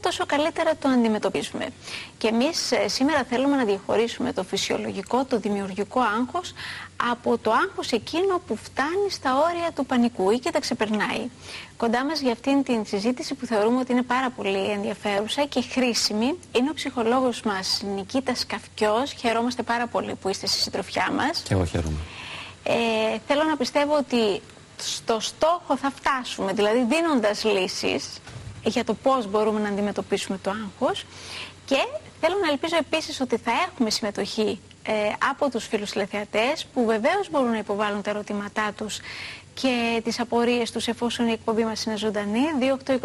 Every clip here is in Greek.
τόσο καλύτερα το αντιμετωπίζουμε. Και εμείς ε, σήμερα θέλουμε να διαχωρίσουμε το φυσιολογικό, το δημιουργικό άγχος από το άγχος εκείνο που φτάνει στα όρια του πανικού ή και τα ξεπερνάει. Κοντά μας για αυτήν την συζήτηση που θεωρούμε ότι είναι πάρα πολύ ενδιαφέρουσα και χρήσιμη είναι ο ψυχολόγος μας Νικήτας Καυκιός. Χαιρόμαστε πάρα πολύ που είστε στη συντροφιά μας. Και εγώ χαίρομαι. Ε, θέλω να πιστεύω ότι στο στόχο θα φτάσουμε, δηλαδή δίνοντας λύσεις για το πώς μπορούμε να αντιμετωπίσουμε το άγχος. Και θέλω να ελπίζω επίσης ότι θα έχουμε συμμετοχή ε, από τους φίλους τηλεθεατές που βεβαίως μπορούν να υποβάλουν τα ερωτήματά τους και τις απορίες τους εφόσον η εκπομπή μας είναι ζωντανή 28210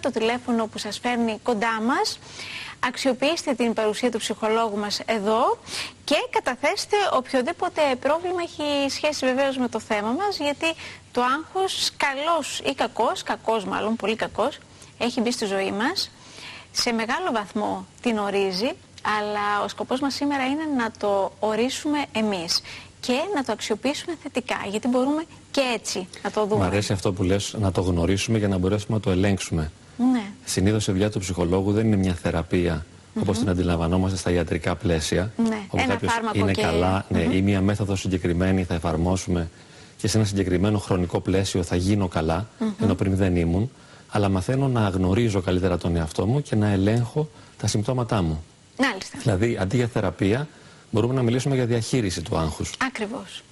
το τηλέφωνο που σας φέρνει κοντά μας. Αξιοποιήστε την παρουσία του ψυχολόγου μας εδώ και καταθέστε οποιοδήποτε πρόβλημα έχει σχέση βεβαίως με το θέμα μας γιατί το άγχος καλός ή κακός, κακός μάλλον, πολύ κακός, έχει μπει στη ζωή μας, σε μεγάλο βαθμό την ορίζει, αλλά ο σκοπός μας σήμερα είναι να το ορίσουμε εμείς και να το αξιοποιήσουμε θετικά, γιατί μπορούμε και έτσι να το δούμε. Μ' αρέσει αυτό που λες, να το γνωρίσουμε για να μπορέσουμε να το ελέγξουμε. Ναι. Συνήθως η δουλειά του ψυχολόγου δεν είναι μια θεραπεία mm όπως την αντιλαμβανόμαστε στα ιατρικά πλαίσια. Ναι. Όπου Ένα κάποιος φάρμακο είναι και... καλά ναι, ή μια μέθοδος συγκεκριμένη θα εφαρμόσουμε και σε ένα συγκεκριμένο χρονικό πλαίσιο θα γίνω καλά, ενώ πριν δεν ήμουν. Αλλά μαθαίνω να γνωρίζω καλύτερα τον εαυτό μου και να ελέγχω τα συμπτώματά μου. Μάλιστα. Δηλαδή, αντί για θεραπεία, μπορούμε να μιλήσουμε για διαχείριση του άγχους. Ακριβώς.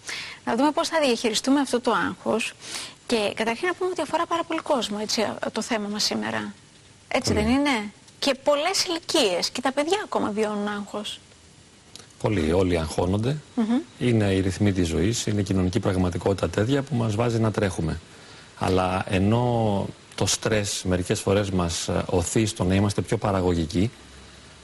Να δούμε πώς θα διαχειριστούμε αυτό το άγχος και καταρχήν να πούμε ότι αφορά πάρα πολύ κόσμο έτσι, το θέμα μας σήμερα. Έτσι δεν είναι; Και πολλές ηλικίες και τα παιδιά ακόμα βιώνουν άγχος. Πολλοί, όλοι αγχώνονται. Είναι οι ρυθμοί της ζωής, είναι η κοινωνική πραγματικότητα τέτοια που μας βάζει να τρέχουμε. Αλλά ενώ το στρες μερικές φορές μας ε, οθεί στο να είμαστε πιο παραγωγικοί,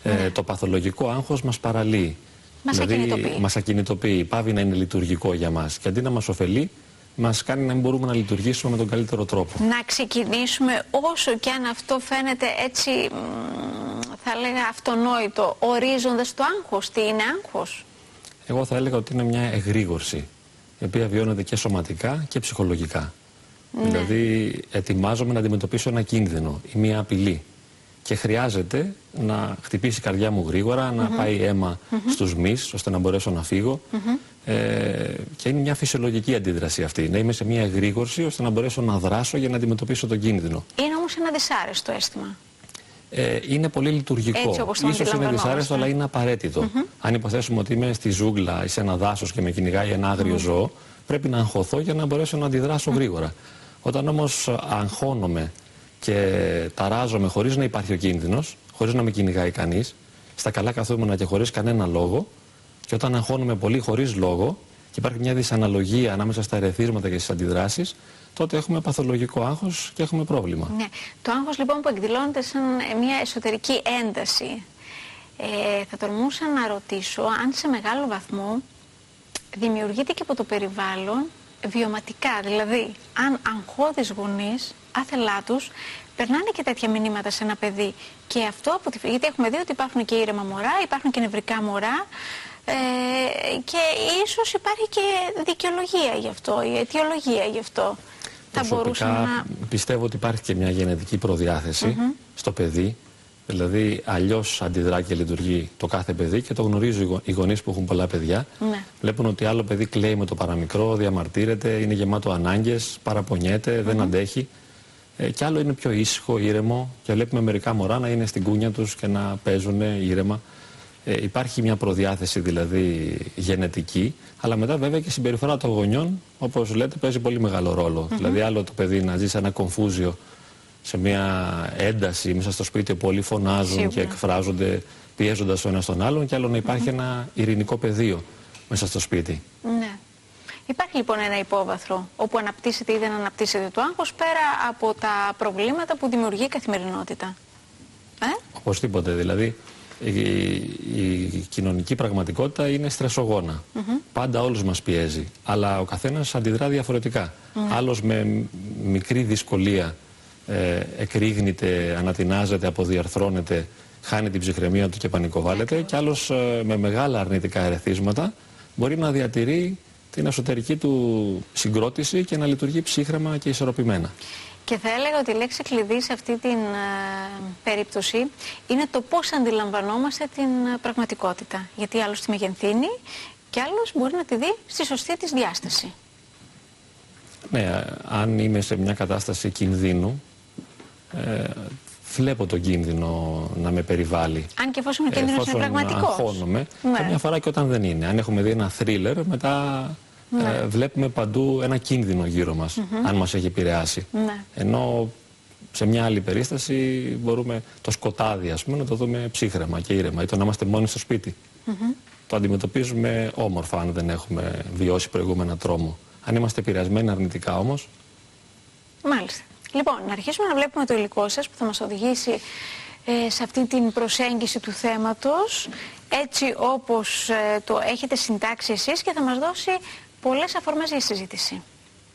ε, το παθολογικό άγχος μας παραλύει. Μας δηλαδή, ακινητοποιεί. Μας ακινητοποιεί, πάβει να είναι λειτουργικό για μας. Και αντί να μας ωφελεί, μας κάνει να μην μπορούμε να λειτουργήσουμε με τον καλύτερο τρόπο. Να ξεκινήσουμε όσο και αν αυτό φαίνεται έτσι, μ, θα λέγα αυτονόητο, ορίζοντας το άγχος. Τι είναι άγχος; Εγώ θα έλεγα ότι είναι μια εγρήγορση, η οποία βιώνεται και σωματικά και ψυχολογικά. Δηλαδή, ετοιμάζομαι να αντιμετωπίσω ένα κίνδυνο ή μια απειλή. Και χρειάζεται να χτυπήσει η καρδιά μου γρήγορα, να πάει αίμα στους μυς, ώστε να μπορέσω να φύγω. Ε, και είναι μια φυσιολογική αντίδραση αυτή. Να είμαι σε μια εγρήγορση, ώστε να μπορέσω να δράσω για να αντιμετωπίσω τον κίνδυνο. Είναι όμως ένα δυσάρεστο αίσθημα. Ε, είναι πολύ λειτουργικό. Έτσι όπως το Ίσως είναι αντιλαμβανόμαστε. δυσάρεστο, αλλά είναι απαραίτητο. Αν υποθέσουμε ότι είμαι στη ζούγκλα ή σε ένα δάσος και με κυνηγάει ένα άγριο ζώο, πρέπει να αγχωθώ για να μπορέσω να αντιδράσω γρήγορα. Όταν όμως αγχώνομαι και ταράζομαι χωρίς να υπάρχει ο κίνδυνος, χωρίς να με κυνηγάει κανείς, στα καλά καθούμενα και χωρίς κανένα λόγο, και όταν αγχώνομαι πολύ χωρίς λόγο και υπάρχει μια δυσαναλογία ανάμεσα στα ερεθίσματα και στις αντιδράσεις, τότε έχουμε παθολογικό άγχος και έχουμε πρόβλημα. Ναι. Το άγχος λοιπόν που εκδηλώνεται σαν ε, μια εσωτερική ένταση. Ε, θα τολμούσα να ρωτήσω αν σε μεγάλο βαθμό δημιουργείται και από το περιβάλλον βιωματικά. Δηλαδή, αν αγχώδεις γονείς, άθελά τους, περνάνε και τέτοια μηνύματα σε ένα παιδί. Και αυτό, από τη... γιατί έχουμε δει ότι υπάρχουν και ήρεμα μωρά, υπάρχουν και νευρικά μωρά, ε, και ίσως υπάρχει και δικαιολογία γι' αυτό, η αιτιολογία γι' αυτό. Θα μπορούσαμε Προσωπικά να... πιστεύω ότι υπάρχει και μια γενετική προδιάθεση στο παιδί. Δηλαδή, αλλιώς αντιδρά και λειτουργεί το κάθε παιδί και το γνωρίζω οι γο- οι γονείς που έχουν πολλά παιδιά. Ναι. Βλέπουν ότι άλλο παιδί κλαίει με το παραμικρό, διαμαρτύρεται, είναι γεμάτο ανάγκες, παραπονιέται, δεν αντέχει. Ε, και άλλο είναι πιο ήσυχο, ήρεμο και βλέπουμε μερικά μωρά να είναι στην κούνια τους και να παίζουν ήρεμα. Ε, υπάρχει μια προδιάθεση δηλαδή γενετική, αλλά μετά βέβαια και η συμπεριφορά των γονιών, όπως λέτε, παίζει πολύ μεγάλο ρόλο. Δηλαδή, άλλο το παιδί να ζει σε ένα κομφούζιο, σε μια ένταση μέσα στο σπίτι που όλοι φωνάζουν Σίγουρα. και εκφράζονται πιέζοντας ο ένας τον άλλον, και άλλο να υπάρχει ένα ειρηνικό πεδίο μέσα στο σπίτι. Ναι. Υπάρχει λοιπόν ένα υπόβαθρο όπου αναπτύσσεται ή δεν αναπτύσσεται το άγχος πέρα από τα προβλήματα που δημιουργεί η καθημερινότητα. Ε; Οπωσδήποτε. Δηλαδή, η, η κοινωνική πραγματικότητα είναι στρεσογόνα. Πάντα όλους μας πιέζει. Αλλά ο καθένας αντιδρά διαφορετικά. Άλλος με μ- μικρή δυσκολία ε, εκρήγνεται, ανατινάζεται, αποδιαρθρώνεται, χάνει την ψυχραιμία του και πανικοβάλλεται. Και άλλος ε, με μεγάλα αρνητικά ερεθίσματα μπορεί να διατηρεί την εσωτερική του συγκρότηση και να λειτουργεί ψύχρεμα και ισορροπημένα. Και θα έλεγα ότι η λέξη κλειδί σε αυτή την ε, περίπτωση είναι το πώς αντιλαμβανόμαστε την ε, πραγματικότητα. Γιατί άλλος τη μεγενθύνει και άλλος μπορεί να τη δει στη σωστή της διάσταση. Ναι, αν είμαι σε μια κατάσταση κινδύνου, ε, βλέπω τον κίνδυνο να με περιβάλλει. Αν και εφόσον ο κίνδυνος είναι πραγματικός. αγχώνομαι, ναι. καμιά φορά και όταν δεν είναι. Αν έχουμε δει ένα θρίλερ, μετά ναι. ε, βλέπουμε παντού ένα κίνδυνο γύρω μας, αν μας έχει επηρεάσει. Ναι. Ενώ σε μια άλλη περίσταση μπορούμε το σκοτάδι, ας πούμε, να το δούμε ψύχρεμα και ήρεμα ή το να είμαστε μόνοι στο σπίτι. Το αντιμετωπίζουμε όμορφα αν δεν έχουμε βιώσει προηγούμενα τρόμο. Αν είμαστε επηρεασμένοι αρνητικά όμως... Μάλιστα. Λοιπόν, να αρχίσουμε να βλέπουμε το υλικό σας που θα μας οδηγήσει ε, σε αυτή την προσέγγιση του θέματος έτσι όπως ε, το έχετε συντάξει εσείς και θα μας δώσει πολλές αφορμές για συζήτηση.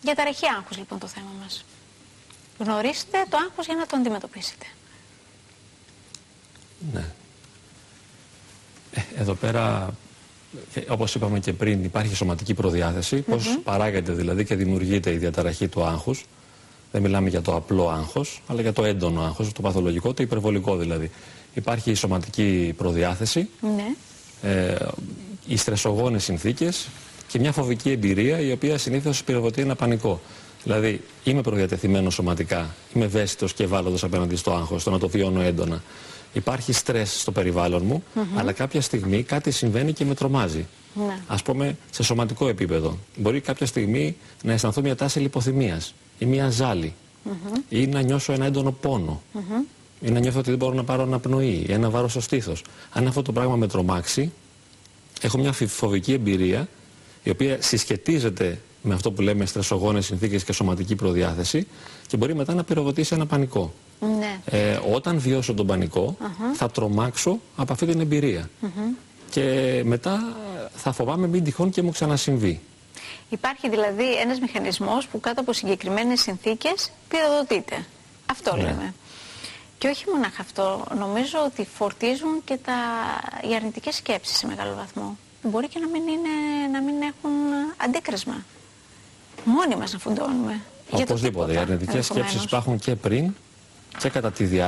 Για ταραχή άγχους λοιπόν το θέμα μας. Γνωρίστε το άγχος για να το αντιμετωπίσετε. Ναι. Ε, εδώ πέρα, όπως είπαμε και πριν, υπάρχει σωματική προδιάθεση, πώς παράγεται δηλαδή και δημιουργείται η διαταραχή του άγχους. Δεν μιλάμε για το απλό άγχος, αλλά για το έντονο άγχος, το παθολογικό, το υπερβολικό δηλαδή. Υπάρχει η σωματική προδιάθεση, ναι. ε, οι στρεσογόνες συνθήκες και μια φοβική εμπειρία η οποία συνήθως πυροδοτεί ένα πανικό. Δηλαδή, είμαι προδιατεθειμένος σωματικά, είμαι ευαίσθητος και ευάλωτος απέναντι στο άγχος, στο να το βιώνω έντονα. Υπάρχει στρες στο περιβάλλον μου, αλλά κάποια στιγμή κάτι συμβαίνει και με τρομάζει. Ναι. Α πούμε, σε σωματικό επίπεδο. Μπορεί κάποια στιγμή να αισθανθώ μια τάση λιποθυμίας ή μια ζάλη, ή να νιώσω ένα έντονο πόνο, ή να νιώθω ότι δεν μπορώ να πάρω αναπνοή ή ένα βάρος στο στήθος. Αν αυτό το πράγμα με τρομάξει, έχω μια φοβική εμπειρία η οποία συσχετίζεται με αυτό που λέμε στρεσογόνες συνθήκες και σωματική προδιάθεση και μπορεί μετά να πυροδοτήσει ένα πανικό. Ναι. Ε, όταν βιώσω τον πανικό θα τρομάξω από αυτή την εμπειρία. Και μετά θα φοβάμαι μην τυχόν και μου ξανασυμβεί. Υπάρχει δηλαδή ένας μηχανισμός που κάτω από συγκεκριμένες συνθήκες πυροδοτείται. Αυτό Ναι. λέμε. Και όχι μόνο αυτό, νομίζω ότι φορτίζουν και τα... οι αρνητικές σκέψεις σε μεγάλο βαθμό. Μπορεί και να μην, είναι, να μην έχουν αντίκρισμα. Μόνοι μας να φουντώνουμε. Για το Οπωσδήποτε. Οι τίποτα, αρνητικές σκέψεις ενδεχομένως. υπάρχουν και πριν και κατά τη διάρκεια.